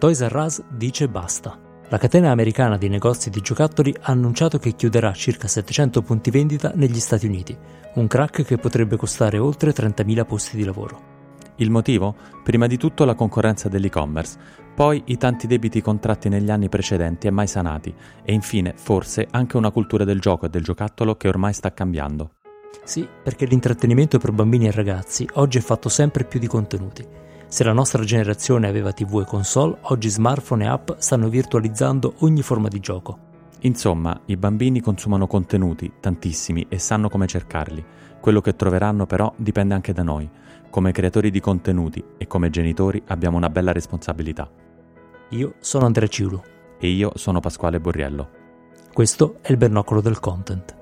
Toys R Us dice basta. La catena americana di negozi di giocattoli ha annunciato che chiuderà circa 700 punti vendita negli Stati Uniti, un crack che potrebbe costare oltre 30.000 posti di lavoro. Il motivo? Prima di tutto la concorrenza dell'e-commerce, poi i tanti debiti contratti negli anni precedenti e mai sanati, e infine, forse, anche una cultura del gioco e del giocattolo che ormai sta cambiando. Sì, perché l'intrattenimento per bambini e ragazzi oggi è fatto sempre più di contenuti. Se la nostra generazione aveva TV e console, oggi smartphone e app stanno virtualizzando ogni forma di gioco. Insomma, i bambini consumano contenuti, tantissimi, e sanno come cercarli. Quello che troveranno però dipende anche da noi. Come creatori di contenuti e come genitori abbiamo una bella responsabilità. Io sono Andrea Ciulu. E io sono Pasquale Borriello. Questo è il Bernocolo del Content.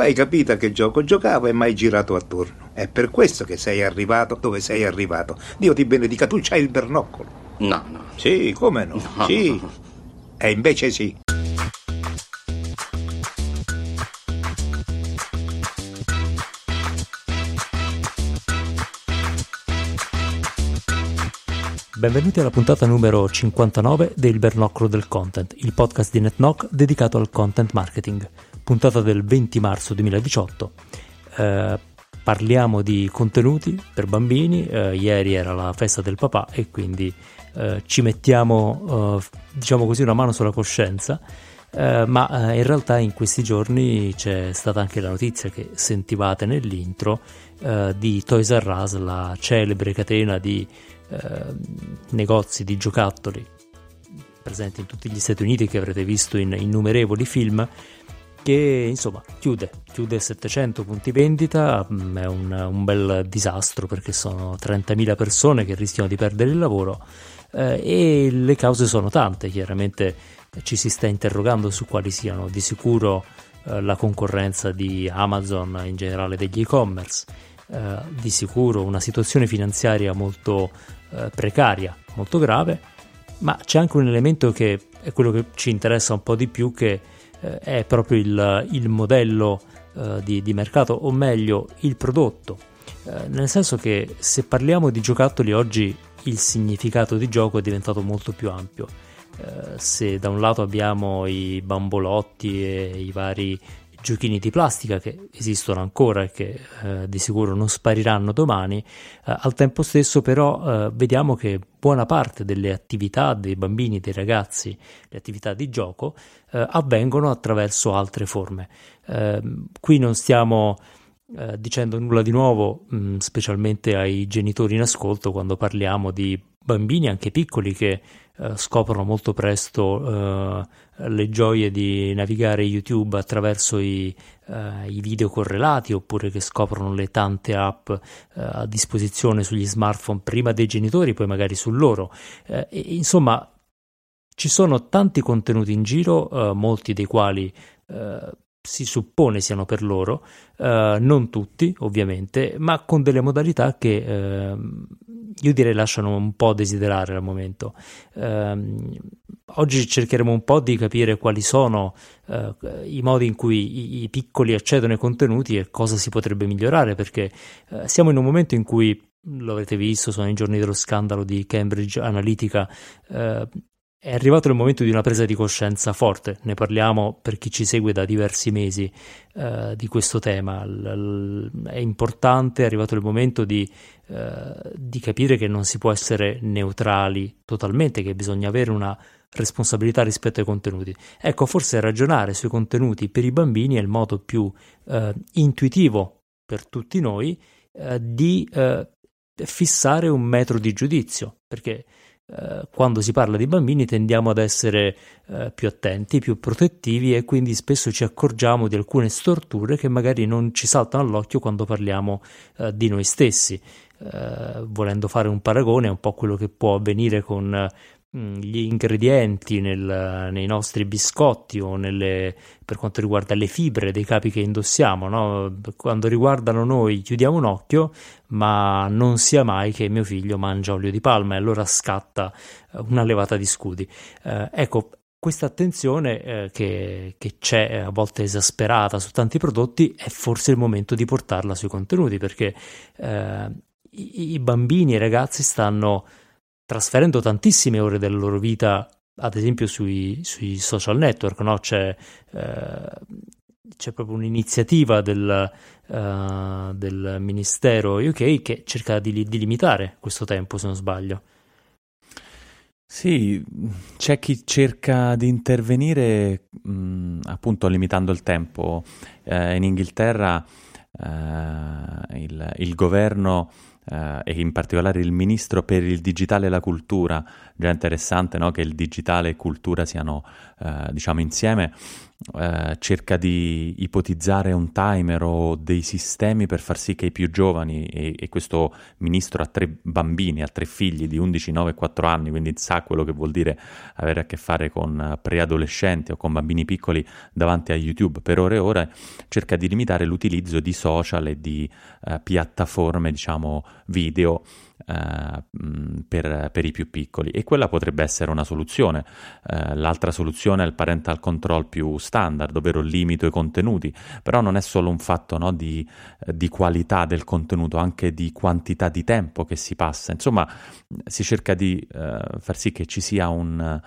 Hai capito a che gioco giocavo e mai girato attorno. È per questo che sei arrivato dove sei arrivato. Dio ti benedica, tu c'hai il bernoccolo. No, no. Sì, come no? No. Sì. E invece sì. Benvenuti alla puntata numero 59 del Bernoccolo del Content, il podcast di NetKnock dedicato al content marketing. Puntata del 20 marzo 2018. Eh, parliamo di contenuti per bambini. Eh, ieri era la festa del papà e quindi eh, ci mettiamo, eh, diciamo così, una mano sulla coscienza. Eh, ma eh, in realtà in questi giorni c'è stata anche la notizia che sentivate nell'intro di Toys R Us, la celebre catena di negozi di giocattoli presenti in tutti gli Stati Uniti che avrete visto in innumerevoli film che insomma chiude, chiude 700 punti vendita, mm, è un, un bel disastro perché sono 30.000 persone che rischiano di perdere il lavoro eh, e le cause sono tante, chiaramente ci si sta interrogando su quali siano di sicuro eh, la concorrenza di Amazon in generale degli e-commerce, eh, di sicuro una situazione finanziaria molto eh, precaria, molto grave, ma c'è anche un elemento che è quello che ci interessa un po' di più che eh, è proprio il, il modello eh, di, di mercato o meglio il prodotto eh, nel senso che se parliamo di giocattoli oggi il significato di gioco è diventato molto più ampio. Eh, se da un lato abbiamo i bambolotti e i vari giochini di plastica che esistono ancora e che eh, di sicuro non spariranno domani, eh, al tempo stesso però eh, vediamo che buona parte delle attività dei bambini, dei ragazzi, le attività di gioco eh, avvengono attraverso altre forme. Ehm, qui non stiamo eh, dicendo nulla di nuovo, mh, specialmente ai genitori in ascolto, quando parliamo di bambini anche piccoli che eh, scoprono molto presto eh, le gioie di navigare YouTube attraverso i, eh, i, video correlati oppure che scoprono le tante app eh, a disposizione sugli smartphone prima dei genitori, poi magari su loro. E, insomma, ci sono tanti contenuti in giro, molti dei quali si suppone siano per loro, eh, non tutti ovviamente, ma con delle modalità che eh, io direi lasciano un po' desiderare al momento. Eh, oggi cercheremo un po' di capire quali sono eh, i modi in cui i, i, piccoli accedono ai contenuti e cosa si potrebbe migliorare, perché eh, siamo in un momento in cui lo avete visto, sono i giorni dello scandalo di Cambridge Analytica, eh, è arrivato il momento di una presa di coscienza forte, ne parliamo per chi ci segue da diversi mesi eh, di questo tema. L- l- è importante, è arrivato il momento di, eh, di, capire che non si può essere neutrali totalmente, che bisogna avere una responsabilità rispetto ai contenuti. Ecco, forse ragionare sui contenuti per i bambini è il modo più eh, intuitivo per tutti noi eh, di eh, fissare un metro di giudizio, perché eh, quando si parla di bambini tendiamo ad essere eh, più attenti, più protettivi e quindi spesso ci accorgiamo di alcune storture che magari non ci saltano all'occhio quando parliamo eh, di noi stessi. Eh, volendo fare un paragone, è un po' quello che può avvenire con gli ingredienti nel, nei nostri biscotti o nelle, per quanto riguarda le fibre dei capi che indossiamo. No? Quando riguardano noi chiudiamo un occhio, ma non sia mai che mio figlio mangia olio di palma e allora scatta eh, una levata di scudi. Eh, ecco, questa attenzione eh, che, che, c'è a volte esasperata su tanti prodotti è forse il momento di portarla sui contenuti perché eh, i, i, bambini e i ragazzi stanno trasferendo tantissime ore della loro vita ad esempio sui, sui social network no? c'è, eh, c'è, proprio un'iniziativa del, uh, del, ministero UK che cerca di, di limitare questo tempo se non sbaglio sì, c'è chi cerca di intervenire mh, appunto limitando il tempo. Eh, in Inghilterra eh, il, il, governo eh, e in particolare il ministro per il digitale e la cultura, già interessante no? che il digitale e cultura siano eh, diciamo insieme, eh, cerca di ipotizzare un timer o dei sistemi per far sì che i più giovani, e, e, questo ministro ha tre bambini, ha tre figli di 11, 9 e 4 anni, quindi sa quello che vuol dire avere a che fare con preadolescenti o con bambini piccoli davanti a YouTube per ore e ore, cerca di limitare l'utilizzo di social e di uh, piattaforme, diciamo, video eh, per, per, i più piccoli e quella potrebbe essere una soluzione. Uh, l'altra soluzione è il parental control più standard, ovvero limito i contenuti, però non è solo un fatto no, di, di, qualità del contenuto, anche di quantità di tempo che si passa. Insomma, si cerca di uh, far sì che ci sia un,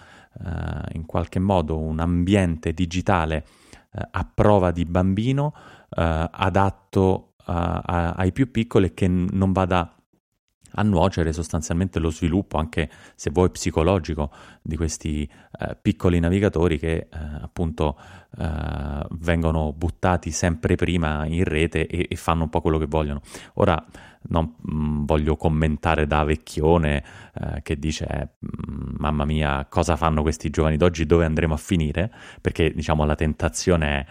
in qualche modo un ambiente digitale a prova di bambino adatto a, a, ai più piccoli e che non vada a nuocere sostanzialmente lo sviluppo, anche se vuoi psicologico, di questi eh, piccoli navigatori che eh, appunto eh, vengono buttati sempre prima in rete e, e, fanno un po' quello che vogliono. Ora non mm, voglio commentare da vecchione eh, che dice mh, mm, mamma mia cosa fanno questi giovani d'oggi, dove andremo a finire, perché diciamo la tentazione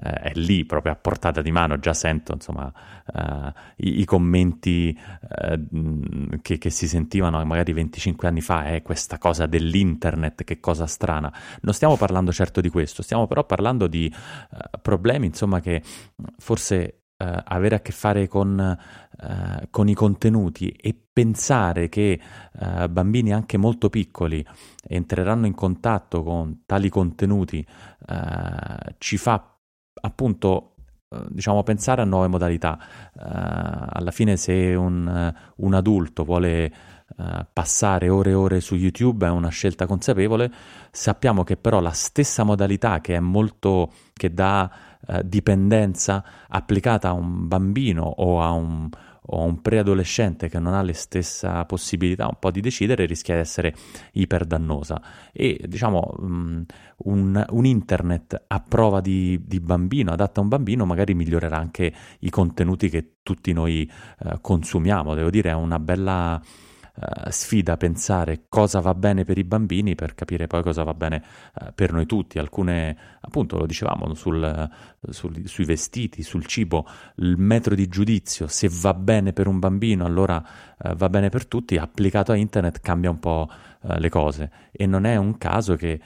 è, eh, è lì proprio a portata di mano, già sento insomma eh, i, i, commenti mm, che, che, si sentivano magari 25 anni fa, è questa cosa dell'internet, che cosa strana. Non stiamo parlando certo di questo, stiamo però parlando di problemi insomma che forse Uh, avere a che fare con, uh, con, i contenuti e pensare che uh, bambini anche molto piccoli entreranno in contatto con tali contenuti ci fa appunto diciamo pensare a nuove modalità. Alla fine se un, un adulto vuole Uh, passare ore e ore su YouTube è una scelta consapevole, sappiamo che però la stessa modalità che è molto che dà uh, dipendenza applicata a un bambino o a un, o un preadolescente che non ha le stesse possibilità un po' di decidere rischia di essere iperdannosa. E diciamo um, un, un, internet a prova di, di, bambino, adatto a un bambino, magari migliorerà anche i contenuti che tutti noi uh, consumiamo, devo dire è una bella uh, sfida pensare cosa va bene per i bambini per capire poi cosa va bene uh, per noi tutti. Alcune, appunto, lo dicevamo sul, sul, sui vestiti, sul cibo, il metro di giudizio, se va bene per un bambino allora uh, va bene per tutti, applicato a internet cambia un po' le cose e non è un caso che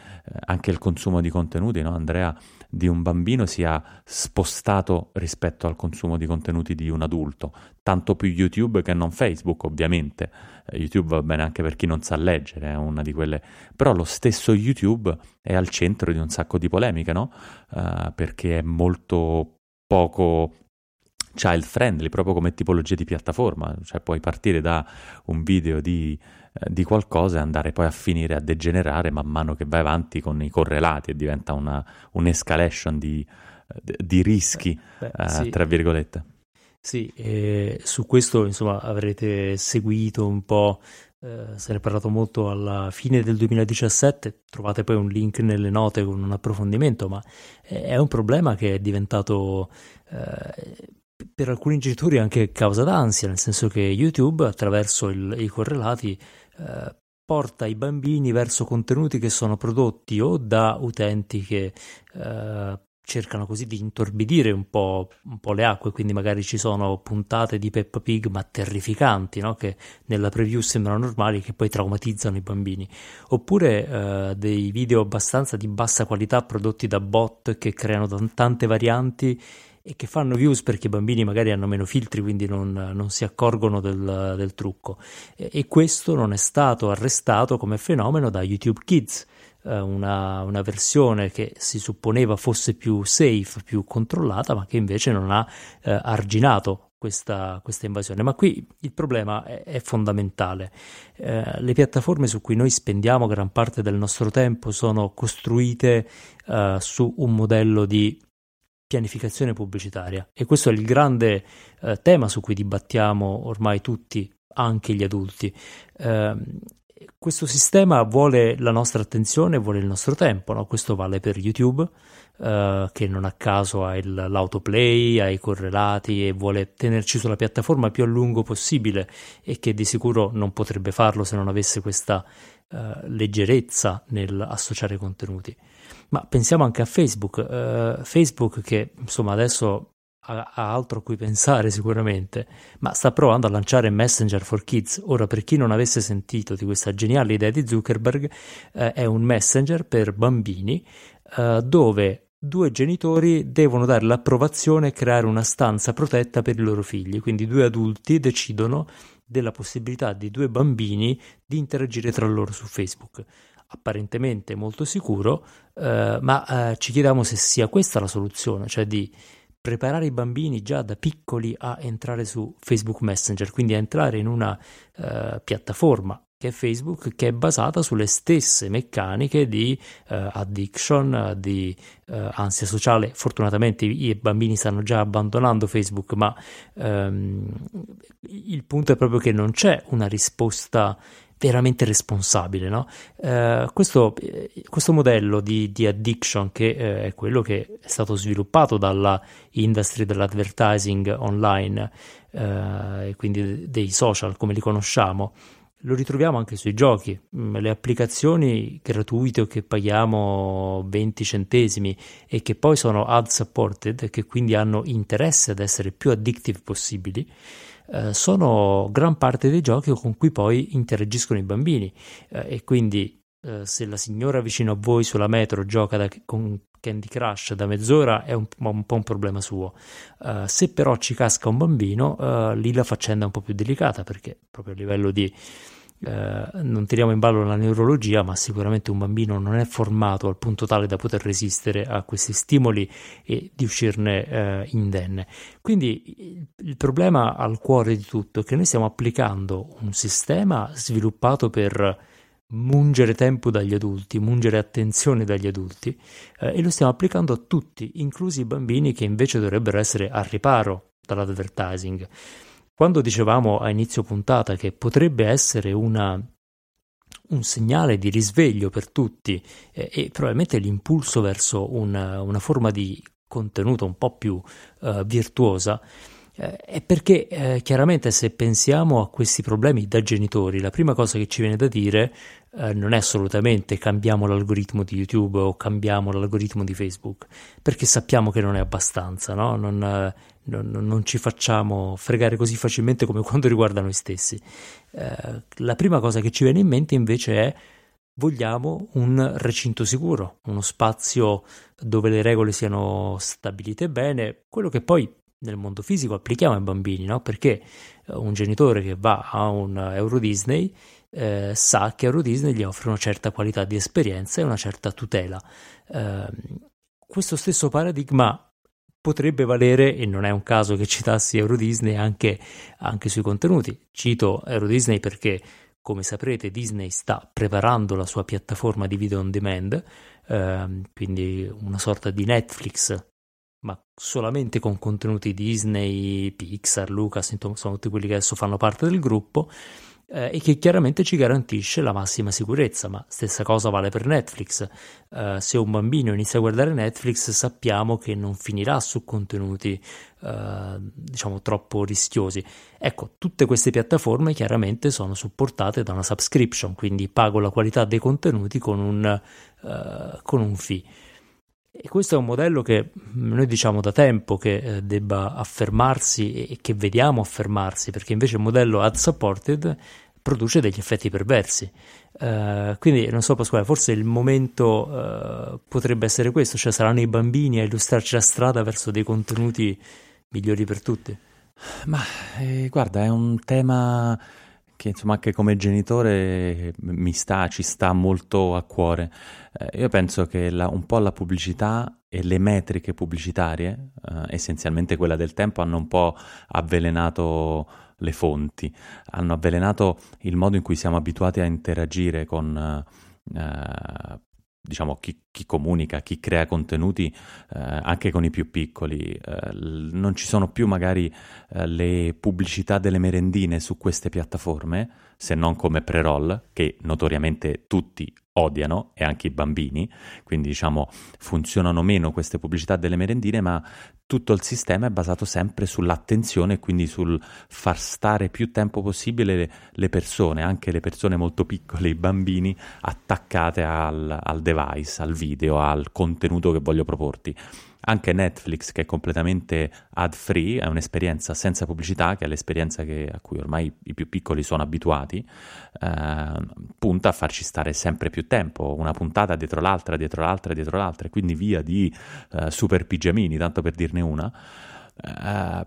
anche il consumo di contenuti, no Andrea? di un bambino sia spostato rispetto al consumo di contenuti di un adulto, tanto più YouTube che non Facebook, ovviamente. Eh, YouTube va bene anche per chi non sa leggere, è una di quelle. Però lo stesso YouTube è al centro di un sacco di polemiche, no? Uh, perché è molto poco child friendly proprio come tipologia di piattaforma, cioè puoi partire da un video di eh, di qualcosa e andare poi a finire a degenerare man mano che vai avanti con i correlati e diventa una, un'escalation di, di rischi, Beh, eh, sì. tra virgolette. Sì, eh, su questo insomma avrete seguito un po', eh, se ne è parlato molto alla fine del 2017, trovate poi un link nelle note con un approfondimento, ma è un problema che è diventato eh, per alcuni genitori anche causa d'ansia, nel senso che YouTube attraverso il, i correlati eh, porta i bambini verso contenuti che sono prodotti o da utenti che eh, cercano così di intorbidire un po', un po', le acque, quindi magari ci sono puntate di Peppa Pig ma terrificanti, no? che nella preview sembrano normali che poi traumatizzano i bambini, oppure eh, dei video abbastanza di bassa qualità prodotti da bot che creano t- tante varianti e che fanno views perché i bambini magari hanno meno filtri, quindi non, non si accorgono del, del trucco. E, e, questo non è stato arrestato come fenomeno da YouTube Kids. eh, una, una, versione che si supponeva fosse più safe, più controllata, ma che invece non ha eh, arginato questa, questa, invasione. Ma qui il problema è, è fondamentale. Eh, le piattaforme su cui noi spendiamo gran parte del nostro tempo sono costruite eh, su un modello di pianificazione pubblicitaria e questo è il grande eh, tema su cui dibattiamo ormai tutti, anche gli adulti. Eh, questo sistema vuole la nostra attenzione, vuole il nostro tempo, no? questo vale per YouTube eh, che non a caso ha il, l'autoplay, ha i correlati e vuole tenerci sulla piattaforma più a lungo possibile e che di sicuro non potrebbe farlo se non avesse questa eh, leggerezza nel associare contenuti. Ma pensiamo anche a Facebook, uh, Facebook che insomma adesso ha, ha, altro a cui pensare sicuramente, ma sta provando a lanciare Messenger for Kids. Ora, per chi non avesse sentito di questa geniale idea di Zuckerberg, uh, è un messenger per bambini uh, dove due genitori devono dare l'approvazione e creare una stanza protetta per i loro figli, quindi due adulti decidono della possibilità di due bambini di interagire tra loro su Facebook. Apparentemente molto sicuro, eh, ma eh, ci chiediamo se sia questa la soluzione, cioè di preparare i bambini già da piccoli a entrare su Facebook Messenger, quindi a entrare in una eh, piattaforma che è Facebook, che è basata sulle stesse meccaniche di uh, addiction, di uh, ansia sociale. Fortunatamente i, bambini stanno già abbandonando Facebook, ma um, il punto è proprio che non c'è una risposta veramente responsabile. No? Eh, questo, questo, modello di, di addiction, che eh, è quello che è stato sviluppato dalla industry dell'advertising online, eh, quindi dei social come li conosciamo, lo ritroviamo anche sui giochi, mm, le applicazioni gratuite o che paghiamo 20 centesimi e che poi sono ad supported, che quindi hanno interesse ad essere più addictive possibili eh, sono gran parte dei giochi con cui poi interagiscono i bambini. Eh, e quindi eh, se la signora vicino a voi sulla metro gioca da, con Candy Crush da mezz'ora è un, un po' un problema suo. Uh, se però ci casca un bambino, uh, lì la faccenda è un po' più delicata perché proprio a livello di eh, non tiriamo in ballo la neurologia, ma sicuramente un bambino non è formato al punto tale da poter resistere a questi stimoli e di uscirne indenne. Quindi il problema al cuore di tutto è che noi stiamo applicando un sistema sviluppato per mungere tempo dagli adulti, mungere attenzione dagli adulti eh, e lo stiamo applicando a tutti, inclusi i bambini che invece dovrebbero essere a riparo dall'advertising. Quando dicevamo a inizio puntata che potrebbe essere una, un segnale di risveglio per tutti eh, e probabilmente l'impulso verso una, una, forma di contenuto un po' più uh, virtuosa, eh, è perché eh, chiaramente se pensiamo a questi problemi da genitori, la prima cosa che ci viene da dire eh, non è assolutamente cambiamo l'algoritmo di YouTube o cambiamo l'algoritmo di Facebook, perché sappiamo che non è abbastanza, no? non, eh, non, non, ci facciamo fregare così facilmente come quando riguarda noi stessi. Eh, la prima cosa che ci viene in mente invece è vogliamo un recinto sicuro, uno spazio dove le regole siano stabilite bene, quello che poi nel mondo fisico applichiamo ai bambini, no? perché eh, un genitore che va a un Euro Disney eh, sa che Euro Disney gli offre una certa qualità di esperienza e una certa tutela. Eh, questo stesso paradigma potrebbe valere, e non è un caso che citassi Euro Disney anche, anche sui contenuti. Cito Euro Disney perché, come saprete, Disney sta preparando la sua piattaforma di video on demand, eh, quindi una sorta di Netflix ma solamente con contenuti Disney, Pixar, Lucas, insomma, tutti quelli che adesso fanno parte del gruppo eh, e che chiaramente ci garantisce la massima sicurezza, ma stessa cosa vale per Netflix. Eh, se un bambino inizia a guardare Netflix sappiamo che non finirà su contenuti eh, diciamo troppo rischiosi. Ecco, tutte queste piattaforme chiaramente sono supportate da una subscription, quindi pago la qualità dei contenuti con un, eh, con un fee. E questo è un modello che noi diciamo da tempo che eh, debba affermarsi e che vediamo affermarsi, perché invece il modello ad supported produce degli effetti perversi. Uh, quindi non so Pasquale, forse il momento uh, potrebbe essere questo, cioè saranno i bambini a illustrarci la strada verso dei contenuti migliori per tutti. Ma eh, guarda, è un tema che insomma anche come genitore mi sta, ci sta molto a cuore. Eh, io penso che la, un po' la pubblicità e le metriche pubblicitarie, eh, essenzialmente quella del tempo, hanno un po' avvelenato le fonti, hanno avvelenato il modo in cui siamo abituati a interagire con eh, diciamo, chi, chi, comunica, chi crea contenuti, eh, anche con i più piccoli. Eh, non ci sono più magari eh, le pubblicità delle merendine su queste piattaforme, se non come pre-roll, che notoriamente tutti odiano, e anche i bambini, quindi diciamo funzionano meno queste pubblicità delle merendine, ma tutto il sistema è basato sempre sull'attenzione e quindi sul far stare più tempo possibile le, persone, anche le persone molto piccole, i bambini, attaccate al, al device, al video, al contenuto che voglio proporti. Anche Netflix, che è completamente ad free, è un'esperienza senza pubblicità, che è l'esperienza che, a cui ormai i più piccoli sono abituati, eh, punta a farci stare sempre più tempo, una puntata dietro l'altra, dietro l'altra, dietro l'altra, e quindi via di eh, super pigiamini, tanto per dirne una. Eh,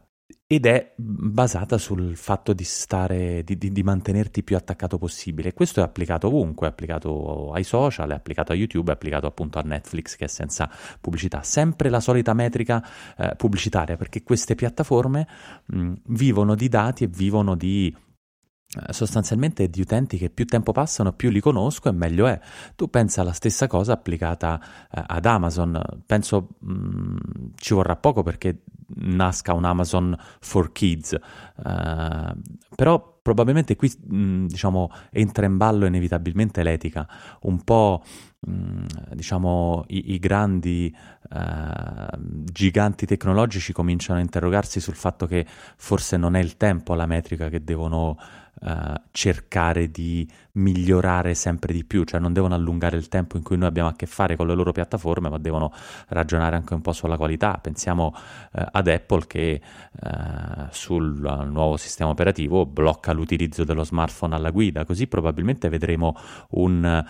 ed è basata sul fatto di stare, di, di, di, mantenerti più attaccato possibile. Questo è applicato ovunque, è applicato ai social, è applicato a YouTube, è applicato appunto a Netflix che è senza pubblicità. Sempre la solita metrica eh, pubblicitaria, perché queste piattaforme mh, vivono di dati e vivono di eh, sostanzialmente di utenti che più tempo passano più li conosco e meglio è. Tu pensa alla stessa cosa applicata eh, ad Amazon, penso mh, mm, ci vorrà poco perché nasca un Amazon for Kids, uh, però probabilmente qui mh, mm, diciamo entra in ballo inevitabilmente l'etica, un po' mh, mm, diciamo i, i grandi uh, giganti tecnologici cominciano a interrogarsi sul fatto che forse non è il tempo la metrica che devono uh, cercare di migliorare sempre di più, cioè non devono allungare il tempo in cui noi abbiamo a che fare con le loro piattaforme, ma devono ragionare anche un po' sulla qualità. Pensiamo uh, ad Apple che uh, sul nuovo sistema operativo blocca l'utilizzo dello smartphone alla guida, così probabilmente vedremo un,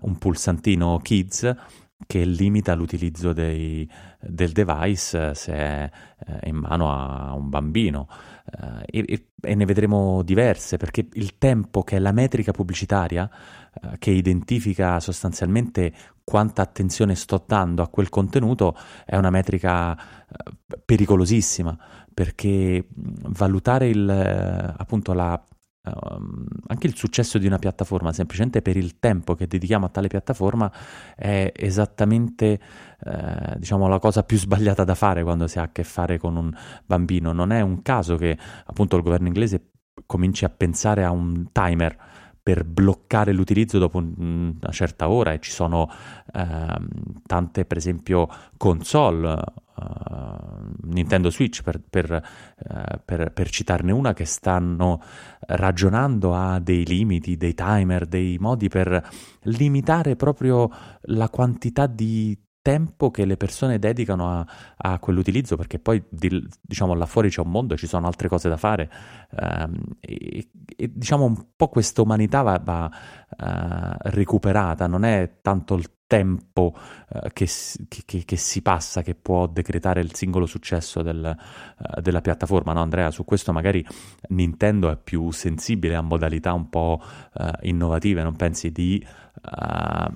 un pulsantino Kids che limita l'utilizzo dei, del device se è in mano a un bambino. Uh, e, e, ne vedremo diverse perché il tempo che è la metrica pubblicitaria che identifica sostanzialmente quanta attenzione sto dando a quel contenuto è una metrica pericolosissima perché valutare il, appunto la Um, anche il successo di una piattaforma, semplicemente per il tempo che dedichiamo a tale piattaforma, è esattamente eh, diciamo, la cosa più sbagliata da fare quando si ha a che fare con un bambino. Non è un caso che appunto il governo inglese cominci a pensare a un timer per bloccare l'utilizzo dopo una certa ora e ci sono eh, tante per esempio console uh, Nintendo Switch per, per, uh, per, per, citarne una che stanno ragionando a dei limiti, dei timer, dei modi per limitare proprio la quantità di tempo che le persone dedicano a, a quell'utilizzo, perché poi di, diciamo là fuori c'è un mondo, ci sono altre cose da fare um, e, e, diciamo un po' questa umanità va, va uh, recuperata, non è tanto il tempo uh, che, che, che, si passa che può decretare il singolo successo del, uh, della piattaforma, no Andrea? Su questo magari Nintendo è più sensibile a modalità un po' innovative, non pensi di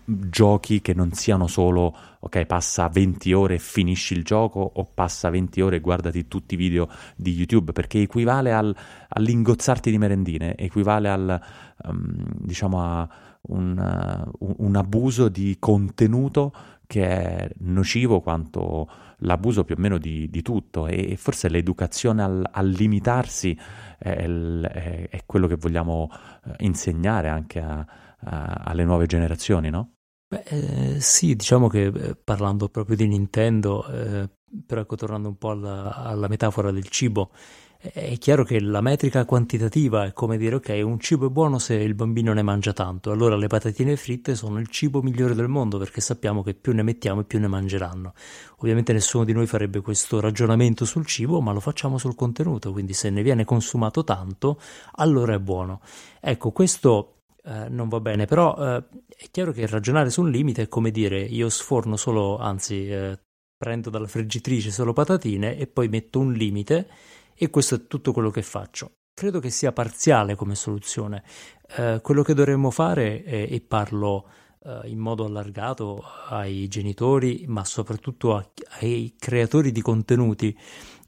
giochi che non siano solo ok passa 20 ore e finisci il gioco o passa 20 ore e guardati tutti i video di YouTube perché equivale al, all'ingozzarti di merendine equivale al um, diciamo a un, uh, un abuso di contenuto che è nocivo quanto l'abuso più o meno di, di tutto e, forse l'educazione al, al limitarsi è, è, è, quello che vogliamo eh, insegnare anche a, alle nuove generazioni, no? Beh, eh, sì, diciamo che eh, parlando proprio di Nintendo, eh, però ecco, tornando un po' alla, alla metafora del cibo, è chiaro che la metrica quantitativa è come dire ok, un cibo è buono se il bambino ne mangia tanto, allora le patatine fritte sono il cibo migliore del mondo perché sappiamo che più ne mettiamo e più ne mangeranno. Ovviamente nessuno di noi farebbe questo ragionamento sul cibo, ma lo facciamo sul contenuto, quindi se ne viene consumato tanto, allora è buono. Ecco, questo eh, non va bene, però eh, è chiaro che ragionare su un limite è come dire io sforno solo, anzi eh, prendo dalla friggitrice solo patatine e poi metto un limite e questo è tutto quello che faccio. credo che sia parziale come soluzione. Eh, quello che dovremmo fare, è, e parlo eh, in modo allargato ai genitori, ma soprattutto a, ai creatori di contenuti,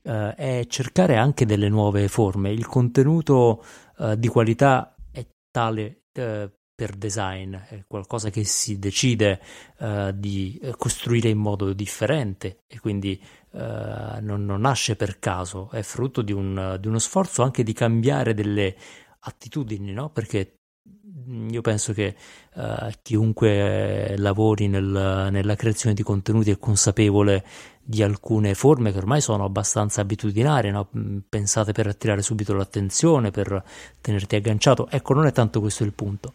eh, è cercare anche delle nuove forme. Il contenuto eh, di qualità è tale eh, per design, è qualcosa che si decide uh, di costruire in modo differente e quindi uh, non, non, nasce per caso, è frutto di, un, di, uno sforzo anche di cambiare delle attitudini, no? Perché io penso che uh, chiunque lavori nel, nella creazione di contenuti è consapevole di alcune forme che ormai sono abbastanza abitudinarie, no? pensate per attirare subito l'attenzione, per tenerti agganciato. Ecco, non è tanto questo il punto.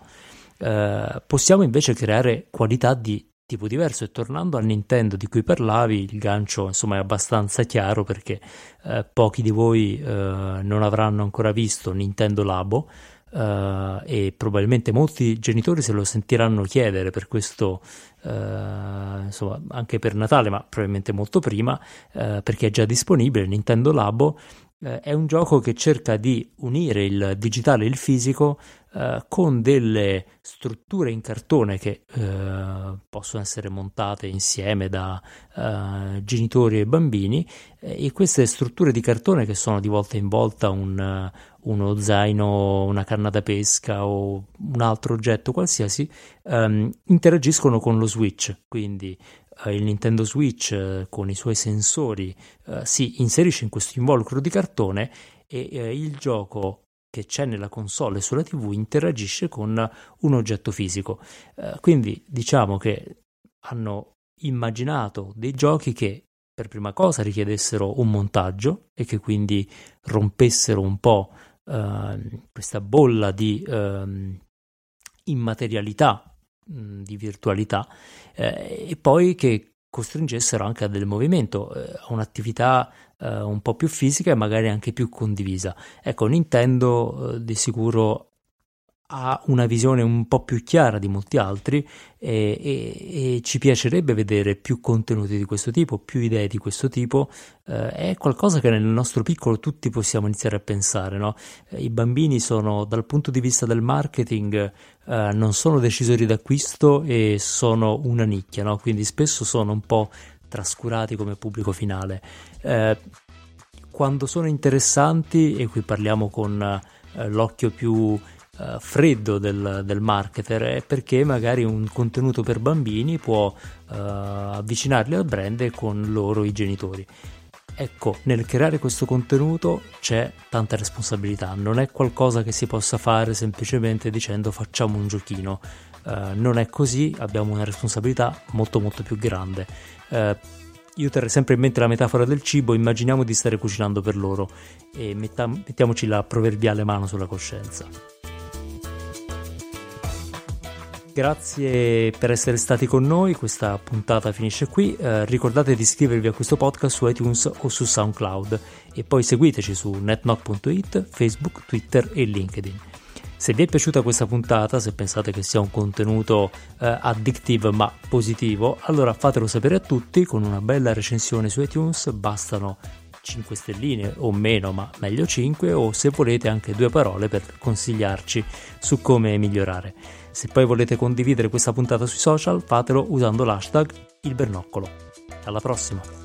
Uh, possiamo invece creare qualità di tipo diverso e tornando al Nintendo di cui parlavi il gancio insomma è abbastanza chiaro perché uh, pochi di voi uh, non avranno ancora visto Nintendo Labo Uh, e probabilmente molti genitori se lo sentiranno chiedere per questo, uh, insomma, anche per Natale, ma probabilmente molto prima, uh, perché è già disponibile. Nintendo Labo è un gioco che cerca di unire il digitale e il fisico Uh, con delle strutture in cartone che uh, possono essere montate insieme da uh, genitori e bambini e queste strutture di cartone che sono di volta in volta un, uno zaino, una canna da pesca o un altro oggetto qualsiasi, um, interagiscono con lo Switch, quindi il Nintendo Switch con i suoi sensori si inserisce in questo involucro di cartone e il gioco che c'è nella console e sulla TV interagisce con un oggetto fisico. Eh, quindi diciamo che hanno immaginato dei giochi che per prima cosa richiedessero un montaggio e che quindi rompessero un po' eh, questa bolla di eh, immaterialità, mm, di virtualità, eh, e poi che costringessero anche a del movimento, eh, a un'attività eh, un po' più fisica e magari anche più condivisa. Ecco, Nintendo eh, di sicuro ha una visione un po' più chiara di molti altri e, e, e, ci piacerebbe vedere più contenuti di questo tipo, più idee di questo tipo. Eh, è qualcosa che nel nostro piccolo tutti possiamo iniziare a pensare. No? Eh, I bambini sono, dal punto di vista del marketing, eh, non sono decisori d'acquisto e sono una nicchia, no? quindi spesso sono un po' trascurati come pubblico finale. Eh, quando sono interessanti, e qui parliamo con eh, l'occhio più eh, freddo del, del, marketer, è perché magari un contenuto per bambini può eh, avvicinarli al brand con loro i genitori. Ecco, nel creare questo contenuto c'è tanta responsabilità, non è qualcosa che si possa fare semplicemente dicendo facciamo un giochino. Uh, non è così, abbiamo una responsabilità molto molto più grande. Uh, io terrei sempre in mente la metafora del cibo, immaginiamo di stare cucinando per loro e metta- mettiamoci la proverbiale mano sulla coscienza. Grazie per essere stati con noi, questa puntata finisce qui, eh, ricordate di iscrivervi a questo podcast su iTunes o su SoundCloud e poi seguiteci su netnock.it, Facebook, Twitter e LinkedIn. Se vi è piaciuta questa puntata, se pensate che sia un contenuto eh, addictive ma positivo, allora fatelo sapere a tutti con una bella recensione su iTunes, bastano 5 stelline o meno, ma meglio 5, o se volete anche due parole per consigliarci su come migliorare. Se poi volete condividere questa puntata sui social, fatelo usando l'hashtag il bernoccolo. Alla prossima!